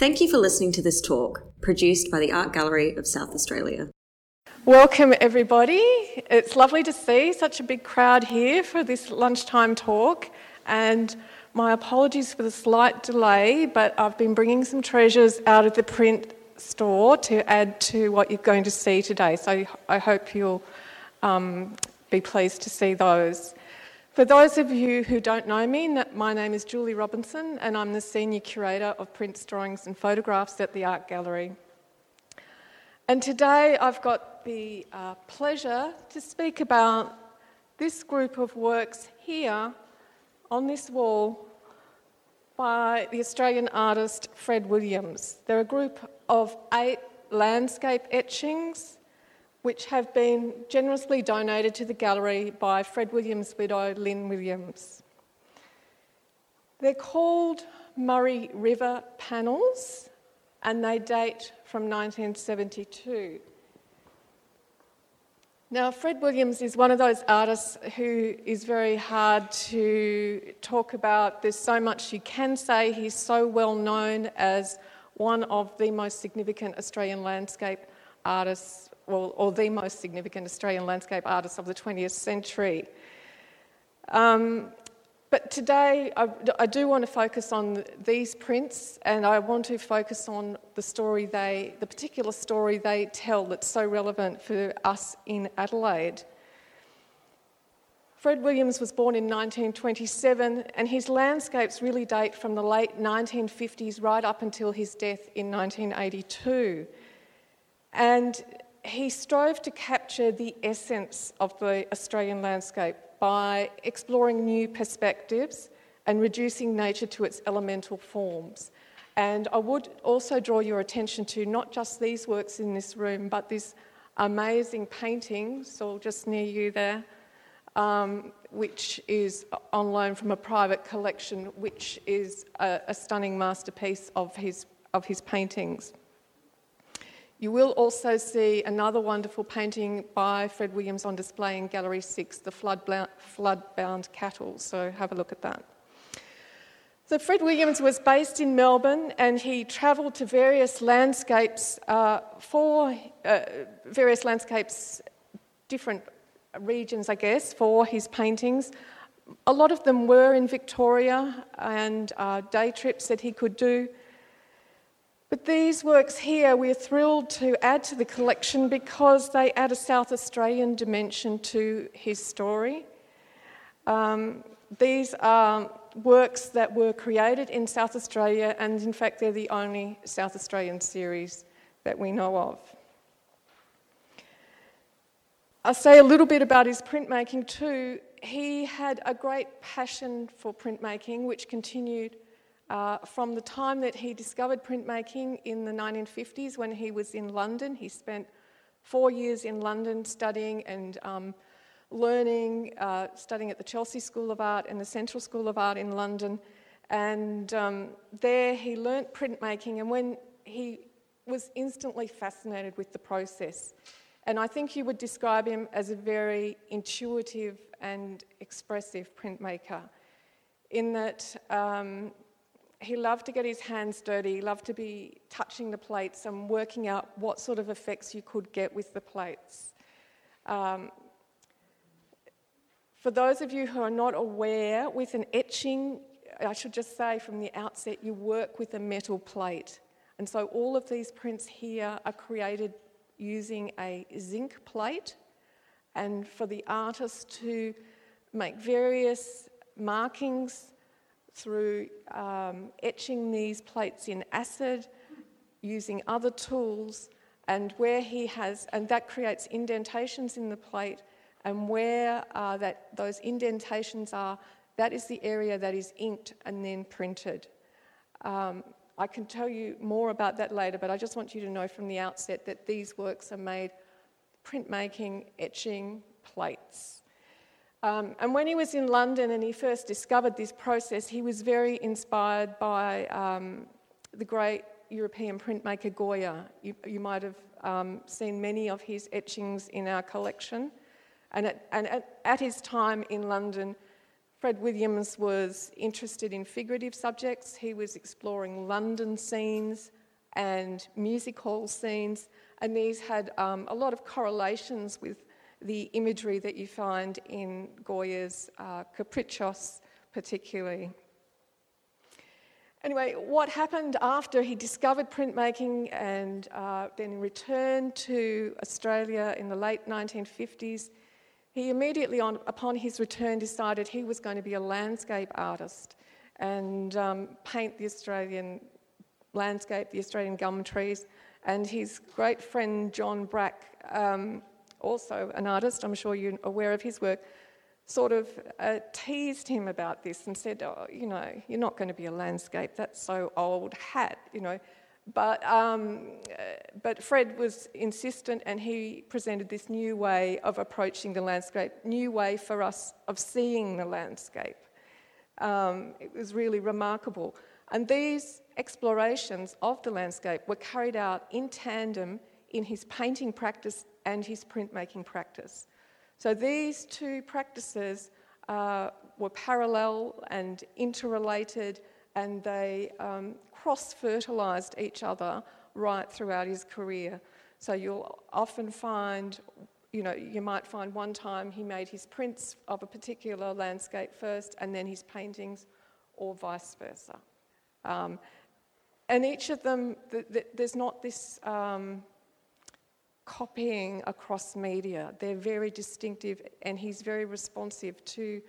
Thank you for listening to this talk, produced by the Art Gallery of South Australia. Welcome, everybody. It's lovely to see such a big crowd here for this lunchtime talk. And my apologies for the slight delay, but I've been bringing some treasures out of the print store to add to what you're going to see today. So I hope you'll um, be pleased to see those. For those of you who don't know me, my name is Julie Robinson, and I'm the Senior Curator of Prints, Drawings and Photographs at the Art Gallery. And today I've got the uh, pleasure to speak about this group of works here on this wall by the Australian artist Fred Williams. They're a group of eight landscape etchings which have been generously donated to the gallery by Fred Williams' widow, Lyn Williams. They're called Murray River panels and they date from 1972. Now, Fred Williams is one of those artists who is very hard to talk about. There's so much you can say. He's so well known as one of the most significant Australian landscape artists well, or the most significant Australian landscape artist of the 20th century. Um, but today I, I, do want to focus on these prints and I want to focus on the story they, the particular story they tell that's so relevant for us in Adelaide. Fred Williams was born in 1927 and his landscapes really date from the late 1950s right up until his death in 1982. And he strove to capture the essence of the Australian landscape by exploring new perspectives and reducing nature to its elemental forms. And I would also draw your attention to not just these works in this room, but this amazing painting, so just near you there, um, which is on loan from a private collection, which is a, a stunning masterpiece of his, of his paintings. You will also see another wonderful painting by Fred Williams on display in Gallery 6, The Flood-Bound Cattle, so have a look at that. So Fred Williams was based in Melbourne and he travelled to various landscapes uh, for uh, various landscapes, different regions, I guess, for his paintings. A lot of them were in Victoria and uh, day trips that he could do. But these works here, we're thrilled to add to the collection because they add a South Australian dimension to his story. Um, these are works that were created in South Australia, and in fact, they're the only South Australian series that we know of. I'll say a little bit about his printmaking too. He had a great passion for printmaking, which continued uh, from the time that he discovered printmaking in the 1950s when he was in London, he spent four years in London studying and um, learning, uh, studying at the Chelsea School of Art and the Central School of Art in London. And um, there he learnt printmaking, and when he was instantly fascinated with the process. And I think you would describe him as a very intuitive and expressive printmaker, in that um, he loved to get his hands dirty, he loved to be touching the plates and working out what sort of effects you could get with the plates. Um, for those of you who are not aware, with an etching, I should just say from the outset, you work with a metal plate. And so all of these prints here are created using a zinc plate. And for the artist to make various markings through um, etching these plates in acid, using other tools, and where he has, and that creates indentations in the plate, and where uh, that, those indentations are, that is the area that is inked and then printed. Um, I can tell you more about that later, but I just want you to know from the outset that these works are made printmaking, etching, plates. Um, and when he was in London and he first discovered this process, he was very inspired by um, the great European printmaker Goya. You, you might have um, seen many of his etchings in our collection. And, at, and at, at his time in London, Fred Williams was interested in figurative subjects. He was exploring London scenes and music hall scenes, and these had um, a lot of correlations with the imagery that you find in Goya's uh, Caprichos, particularly. Anyway, what happened after he discovered printmaking and uh, then returned to Australia in the late 1950s? He immediately, on, upon his return, decided he was going to be a landscape artist and um, paint the Australian landscape, the Australian gum trees. And his great friend John Brack, um, also an artist, I'm sure you're aware of his work, sort of uh, teased him about this and said, oh, you know, you're not going to be a landscape, that's so old hat, you know. But, um, uh, but Fred was insistent and he presented this new way of approaching the landscape, new way for us of seeing the landscape. Um, it was really remarkable. And these explorations of the landscape were carried out in tandem in his painting practice and his printmaking practice. So these two practices uh, were parallel and interrelated, and they um, cross fertilised each other right throughout his career. So you'll often find, you know, you might find one time he made his prints of a particular landscape first and then his paintings, or vice versa. Um, and each of them, th- th- there's not this um, copying across media. They're very distinctive, and he's very responsive to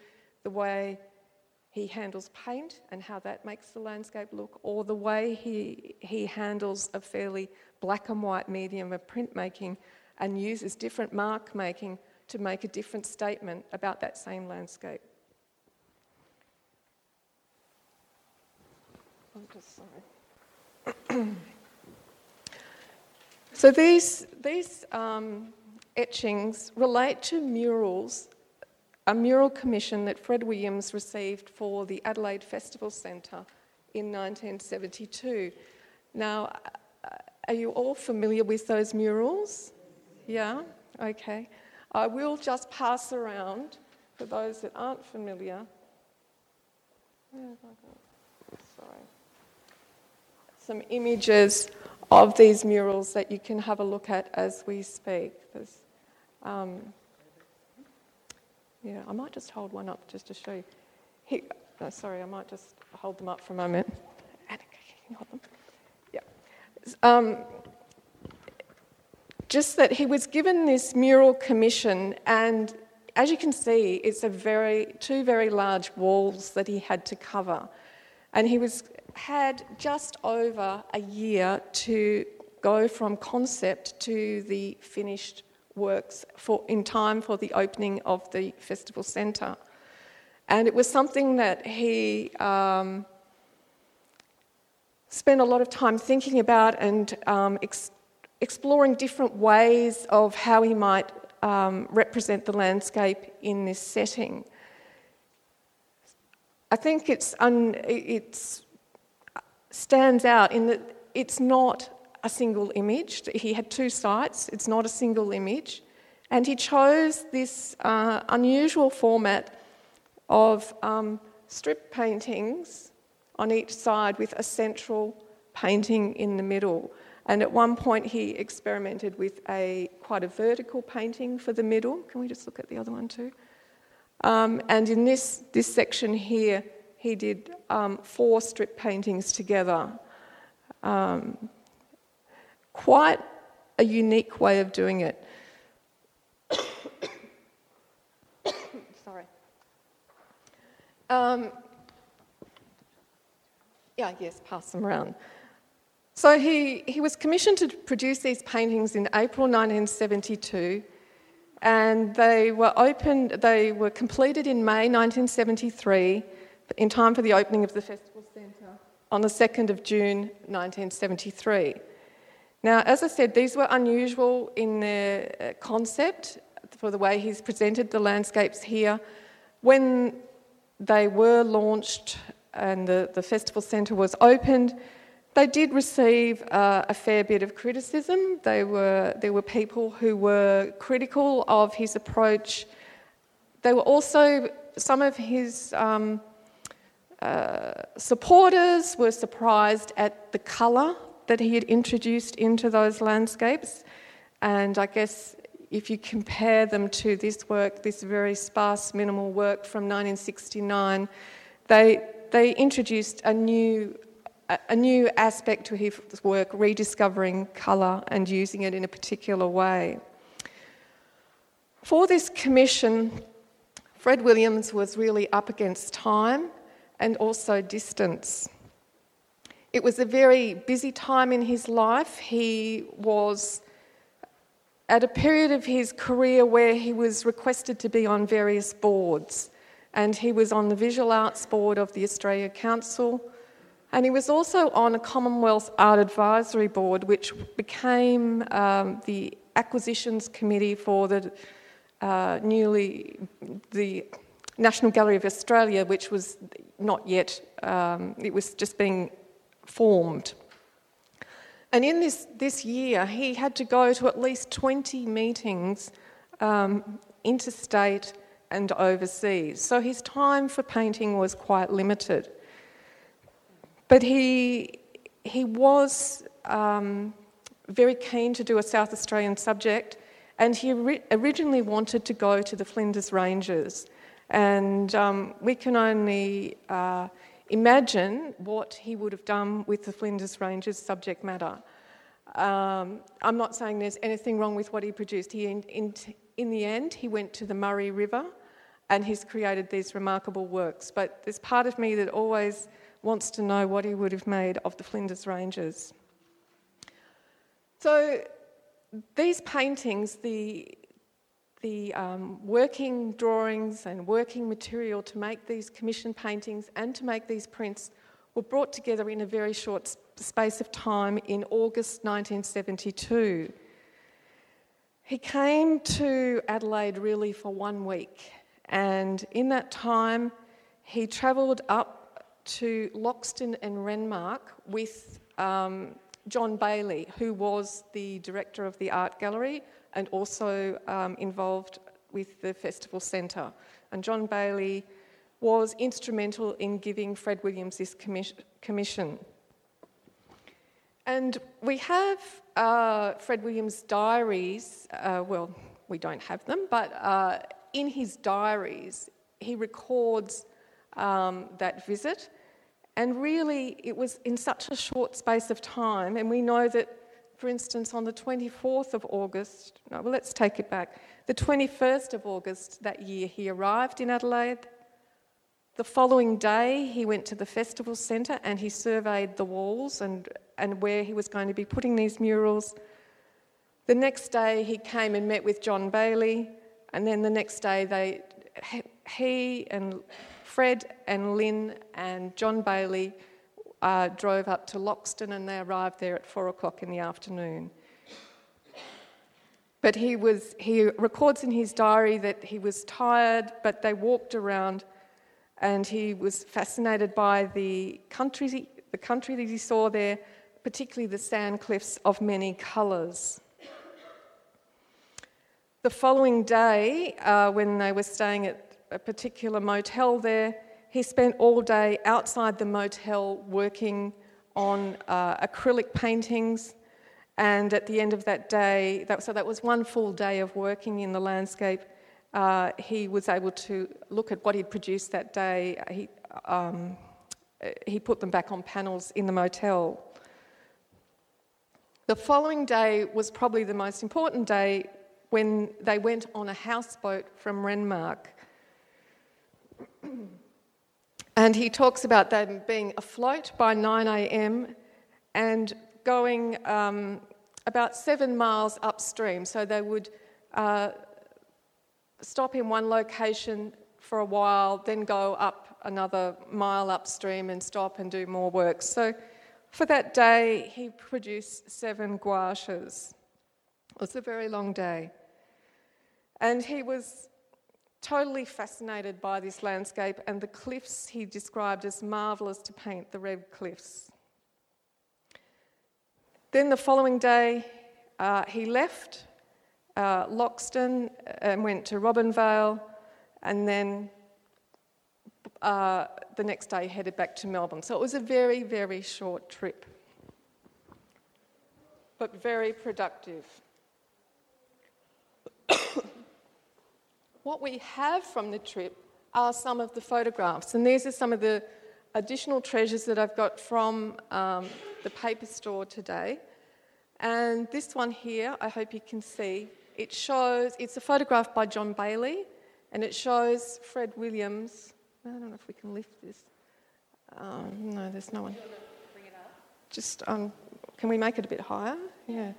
the way he handles paint and how that makes the landscape look, or the way he, he handles a fairly black and white medium of printmaking and uses different mark making to make a different statement about that same landscape. I'm just sorry. So these, these um, etchings relate to murals, a mural commission that Fred Williams received for the Adelaide Festival Centre in 1972. Now, uh, are you all familiar with those murals? Yeah? Okay. I will just pass around for those that aren't familiar. Sorry. Some images of these murals that you can have a look at as we speak. Um, yeah, I might just hold one up just to show you. He, no, sorry, I might just hold them up for a moment. Annika, can you hold them? Yeah. Um, just that he was given this mural commission, and as you can see, it's a very two very large walls that he had to cover, and he was had just over a year to go from concept to the finished works for, in time for the opening of the festival centre. And it was something that he um, spent a lot of time thinking about and um, ex- exploring different ways of how he might um, represent the landscape in this setting. I think it's, un- it's stands out in that it's not a single image. He had two sites, it's not a single image. And he chose this uh, unusual format of um, strip paintings on each side with a central painting in the middle. And at one point, he experimented with a quite a vertical painting for the middle. Can we just look at the other one too? Um, and in this, this section here, he did um, four strip paintings together. Um, quite a unique way of doing it. Sorry. Um, yeah, yes, pass them around. So he, he was commissioned to produce these paintings in April 1972, and they were opened, they were completed in May 1973 in time for the opening of the Festival Centre on the 2nd of June 1973. Now, as I said, these were unusual in their uh, concept for the way he's presented the landscapes here. When they were launched and the, the Festival Centre was opened, they did receive uh, a fair bit of criticism. They were, there were people who were critical of his approach. They were also some of his um, uh, supporters were surprised at the colour that he had introduced into those landscapes. And I guess if you compare them to this work, this very sparse, minimal work from 1969, they, they introduced a new, a new aspect to his work, rediscovering colour and using it in a particular way. For this commission, Fred Williams was really up against time and also distance. It was a very busy time in his life. He was at a period of his career where he was requested to be on various boards. And he was on the Visual Arts Board of the Australia Council. And he was also on a Commonwealth Art Advisory Board, which became um, the acquisitions committee for the uh, newly the National Gallery of Australia, which was not yet, um, it was just being formed. And in this, this year, he had to go to at least 20 meetings um, interstate and overseas. So his time for painting was quite limited. But he, he was um, very keen to do a South Australian subject, and he ri- originally wanted to go to the Flinders Ranges. And um, we can only uh, imagine what he would have done with the Flinders Ranges subject matter. Um, I'm not saying there's anything wrong with what he produced. He, in, in, in the end, he went to the Murray River and he's created these remarkable works. But there's part of me that always wants to know what he would have made of the Flinders Ranges. So these paintings, the the um, working drawings and working material to make these commission paintings and to make these prints were brought together in a very short space of time in August 1972. He came to Adelaide really for one week, and in that time, he travelled up to Loxton and Renmark with um, John Bailey, who was the director of the art gallery, and also um, involved with the festival centre. And John Bailey was instrumental in giving Fred Williams this commission. And we have uh, Fred Williams' diaries, uh, well, we don't have them, but uh, in his diaries, he records um, that visit. And really, it was in such a short space of time, and we know that for instance, on the 24th of August, no, well, let's take it back. The 21st of August that year, he arrived in Adelaide. The following day, he went to the festival centre and he surveyed the walls and, and where he was going to be putting these murals. The next day, he came and met with John Bailey, and then the next day, they, he and Fred and Lyn and John Bailey uh, drove up to Loxton and they arrived there at four o'clock in the afternoon. But he, was, he records in his diary that he was tired, but they walked around and he was fascinated by the country, the country that he saw there, particularly the sand cliffs of many colours. The following day, uh, when they were staying at a particular motel there, he spent all day outside the motel working on uh, acrylic paintings. And at the end of that day, that, so that was one full day of working in the landscape, uh, he was able to look at what he'd produced that day. He, um, he put them back on panels in the motel. The following day was probably the most important day when they went on a houseboat from Renmark. And he talks about them being afloat by 9 a.m. and going um, about seven miles upstream. So they would uh, stop in one location for a while, then go up another mile upstream and stop and do more work. So for that day, he produced seven gouaches. It was a very long day. And he was totally fascinated by this landscape and the cliffs he described as marvellous to paint, the red cliffs. Then the following day, uh, he left uh, Loxton and went to Robinvale, and then uh, the next day headed back to Melbourne. So it was a very, very short trip, but very productive. what we have from the trip are some of the photographs, and these are some of the additional treasures that I've got from um, the paper store today. And this one here, I hope you can see, it shows, it's a photograph by John Bailey, and it shows Fred Williams. I don't know if we can lift this. Um, no, there's no one. Just, um, can we make it a bit higher? Yeah.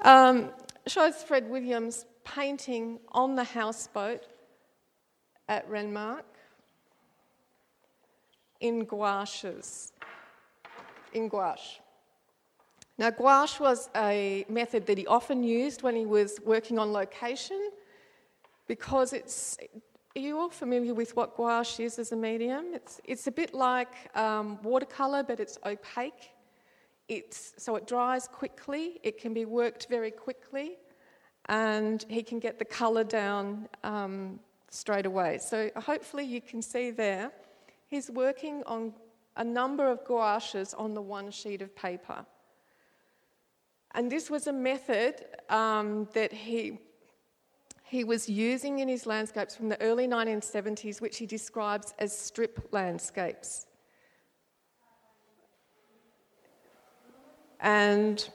Um, shows Fred Williams painting on the houseboat at Renmark in gouaches, in gouache. Now, gouache was a method that he often used when he was working on location because it's. Are you all familiar with what gouache is as a medium? It's, it's a bit like um, watercolour, but it's opaque. It's, so it dries quickly, it can be worked very quickly, and he can get the colour down um, straight away. So hopefully you can see there, he's working on a number of gouaches on the one sheet of paper. And this was a method um, that he, he was using in his landscapes from the early 1970s, which he describes as strip landscapes. And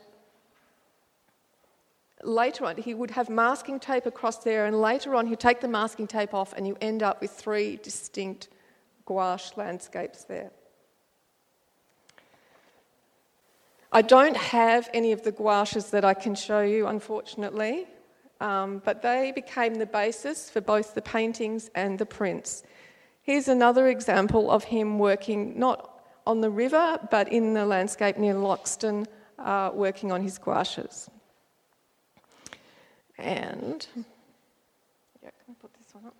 later on, he would have masking tape across there, and later on, he'd take the masking tape off, and you end up with three distinct gouache landscapes there. I don't have any of the gouaches that I can show you, unfortunately, um, but they became the basis for both the paintings and the prints. Here's another example of him working not on the river, but in the landscape near Loxton, uh, working on his gouaches. And, yeah, can I put this one up?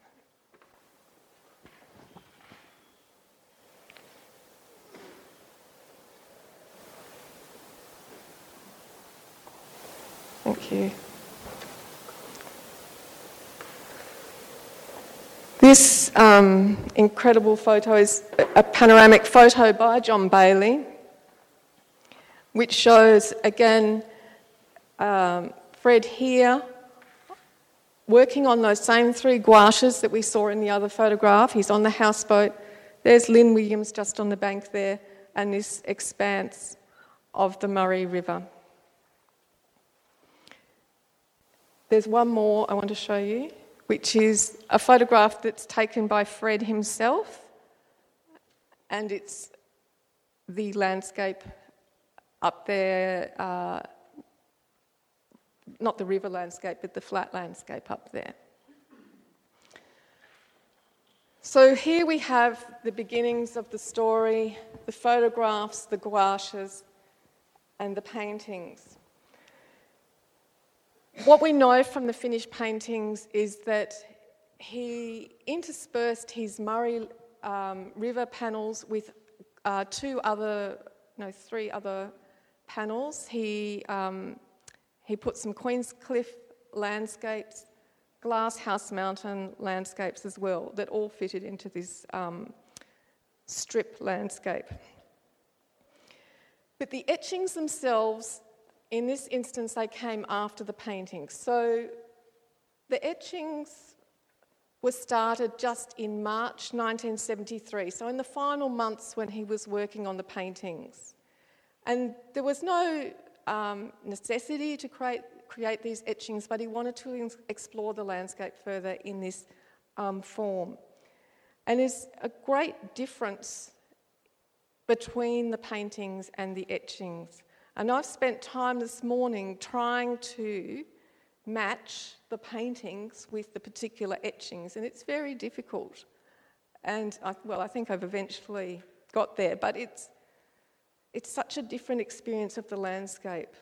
Thank you. This um, incredible photo is a panoramic photo by John Bailey, which shows again um, Fred here working on those same three gouaches that we saw in the other photograph. He's on the houseboat. There's Lyn Williams just on the bank there, and this expanse of the Murray River. There's one more I want to show you, which is a photograph that's taken by Fred himself, and it's the landscape up there, uh, not the river landscape, but the flat landscape up there. So here we have the beginnings of the story, the photographs, the gouaches, and the paintings. What we know from the finished paintings is that he interspersed his Murray um, River panels with uh, two other, no, three other panels. He, um, he put some Queenscliff landscapes, Glasshouse Mountain landscapes as well, that all fitted into this um, strip landscape. But the etchings themselves in this instance, they came after the paintings. So the etchings were started just in March 1973, so in the final months when he was working on the paintings. And there was no um, necessity to create, create these etchings, but he wanted to explore the landscape further in this um, form. And there's a great difference between the paintings and the etchings. And I've spent time this morning trying to match the paintings with the particular etchings, and it's very difficult. And I, well, I think I've eventually got there, but it's, it's such a different experience of the landscape.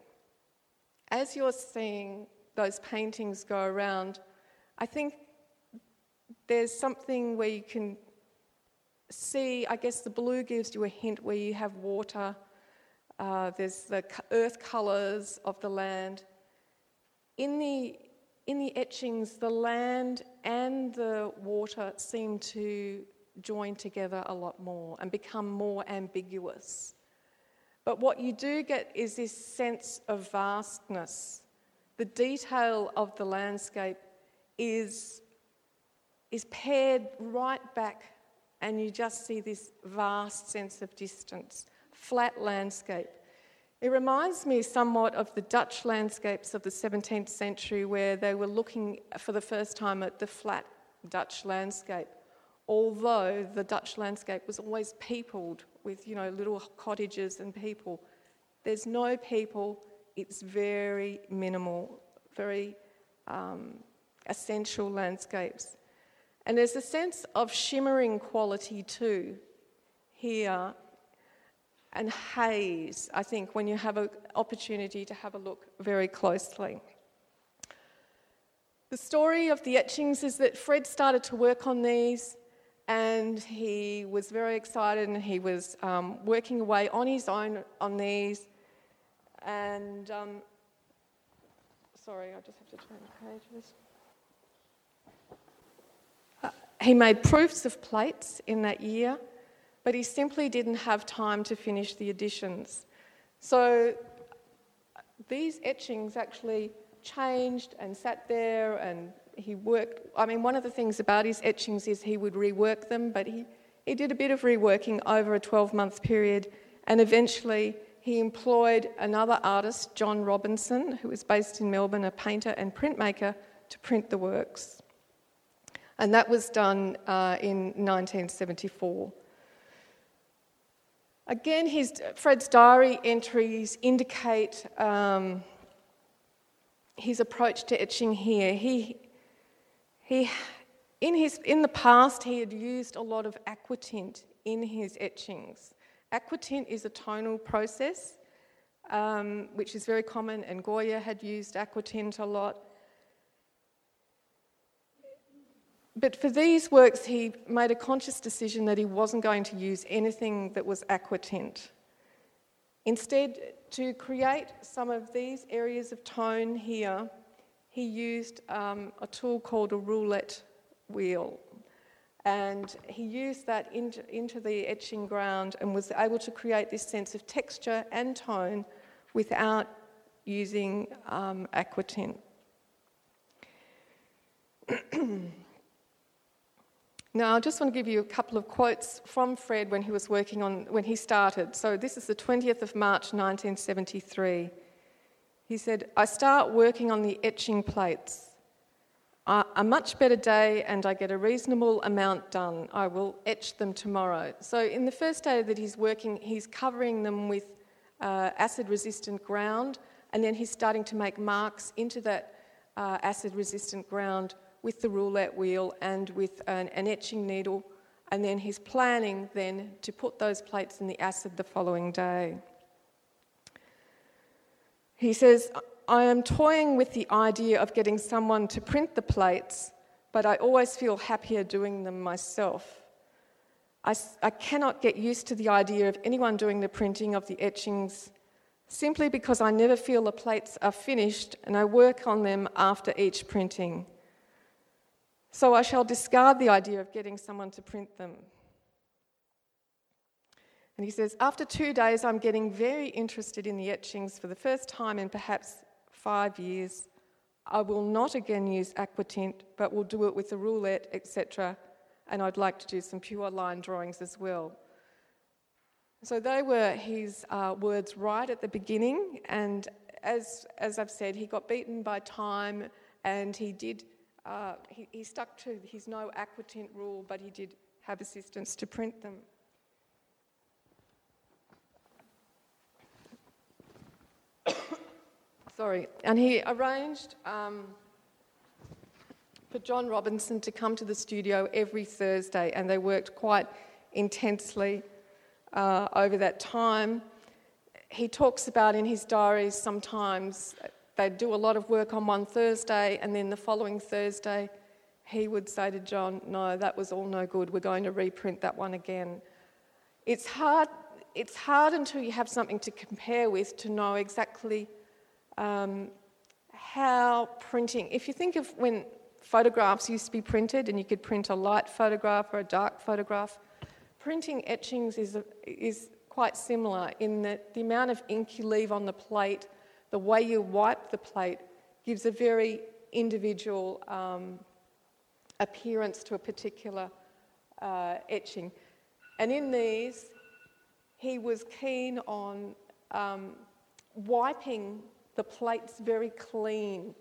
As you're seeing those paintings go around, I think there's something where you can see, I guess the blue gives you a hint where you have water uh, there's the earth colours of the land. In the, in the etchings, the land and the water seem to join together a lot more and become more ambiguous. But what you do get is this sense of vastness. The detail of the landscape is, is pared right back, and you just see this vast sense of distance, flat landscape. It reminds me somewhat of the Dutch landscapes of the 17th century, where they were looking for the first time at the flat Dutch landscape. Although the Dutch landscape was always peopled with, you know, little cottages and people, there's no people. It's very minimal, very um, essential landscapes. And there's a sense of shimmering quality too here and haze, I think, when you have an opportunity to have a look very closely. The story of the etchings is that Fred started to work on these and he was very excited and he was um, working away on his own on these. And um, sorry, I just have to turn the pages. Uh, he made proofs of plates in that year but he simply didn't have time to finish the additions. So these etchings actually changed and sat there and he worked. I mean, one of the things about his etchings is he would rework them, but he, he did a bit of reworking over a 12 month period and eventually he employed another artist, John Robinson, who was based in Melbourne, a painter and printmaker, to print the works. And that was done uh, in 1974. Again, his, Fred's diary entries indicate um, his approach to etching here. He, he, in, his, in the past, he had used a lot of aquatint in his etchings. Aquatint is a tonal process, um, which is very common, and Goya had used aquatint a lot. But for these works, he made a conscious decision that he wasn't going to use anything that was aquatint. Instead, to create some of these areas of tone here, he used um, a tool called a roulette wheel. And he used that into, into the etching ground and was able to create this sense of texture and tone without using um, aquatint. Now, I just want to give you a couple of quotes from Fred when he was working on, when he started. So, this is the 20th of March 1973. He said, I start working on the etching plates. A much better day, and I get a reasonable amount done. I will etch them tomorrow. So, in the first day that he's working, he's covering them with uh, acid resistant ground, and then he's starting to make marks into that uh, acid resistant ground with the roulette wheel and with an, an etching needle, and then he's planning then to put those plates in the acid the following day. He says, I am toying with the idea of getting someone to print the plates, but I always feel happier doing them myself. I, I, cannot get used to the idea of anyone doing the printing of the etchings simply because I never feel the plates are finished and I work on them after each printing. So I shall discard the idea of getting someone to print them. And he says, After two days, I'm getting very interested in the etchings for the first time in perhaps five years. I will not again use aquatint, but will do it with the roulette, etc. And I'd like to do some pure line drawings as well. So they were his uh, words right at the beginning. And as, as I've said, he got beaten by time and he did uh, he, he stuck to his no aquatint rule, but he did have assistants to print them. Sorry, and he arranged um, for John Robinson to come to the studio every Thursday, and they worked quite intensely uh, over that time. He talks about in his diaries sometimes they'd do a lot of work on one Thursday, and then the following Thursday, he would say to John, No, that was all no good. We're going to reprint that one again. It's hard, it's hard until you have something to compare with to know exactly um, how printing. If you think of when photographs used to be printed, and you could print a light photograph or a dark photograph. Printing etchings is, is quite similar in that the amount of ink you leave on the plate, the way you wipe the plate, gives a very individual um, appearance to a particular uh, etching. And in these, he was keen on um, wiping the plates very clean.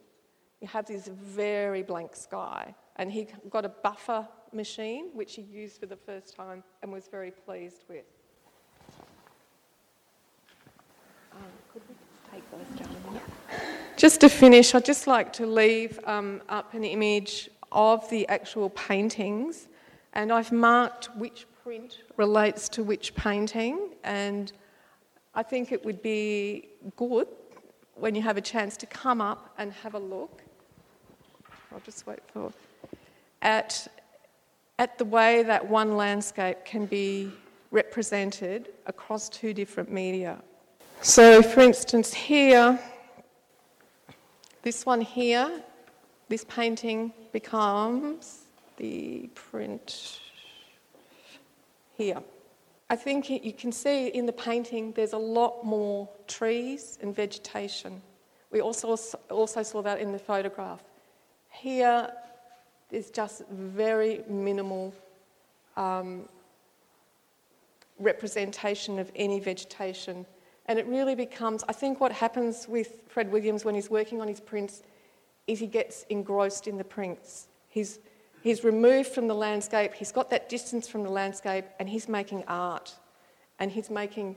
You have this very blank sky. And he got a buffer machine, which he used for the first time and was very pleased with. Um, could we just to finish, I'd just like to leave um, up an image of the actual paintings, and I've marked which print relates to which painting, and I think it would be good when you have a chance to come up and have a look. I'll just wait for at at the way that one landscape can be represented across two different media. So, for instance, here, this one here, this painting becomes the print here. I think you can see in the painting there's a lot more trees and vegetation. We also, also saw that in the photograph. Here, there's just very minimal um, representation of any vegetation. And it really becomes, I think what happens with Fred Williams when he's working on his prints is he gets engrossed in the prints. He's, he's removed from the landscape, he's got that distance from the landscape, and he's making art. And he's making,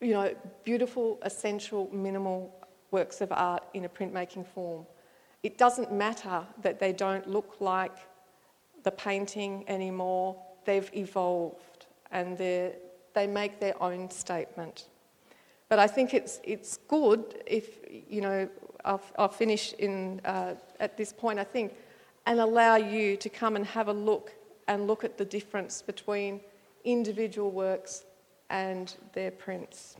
you know, beautiful, essential, minimal works of art in a printmaking form. It doesn't matter that they don't look like the painting anymore, they've evolved and they make their own statement. But I think it's, it's good if, you know, I'll, I'll finish in, uh, at this point, I think, and allow you to come and have a look and look at the difference between individual works and their prints.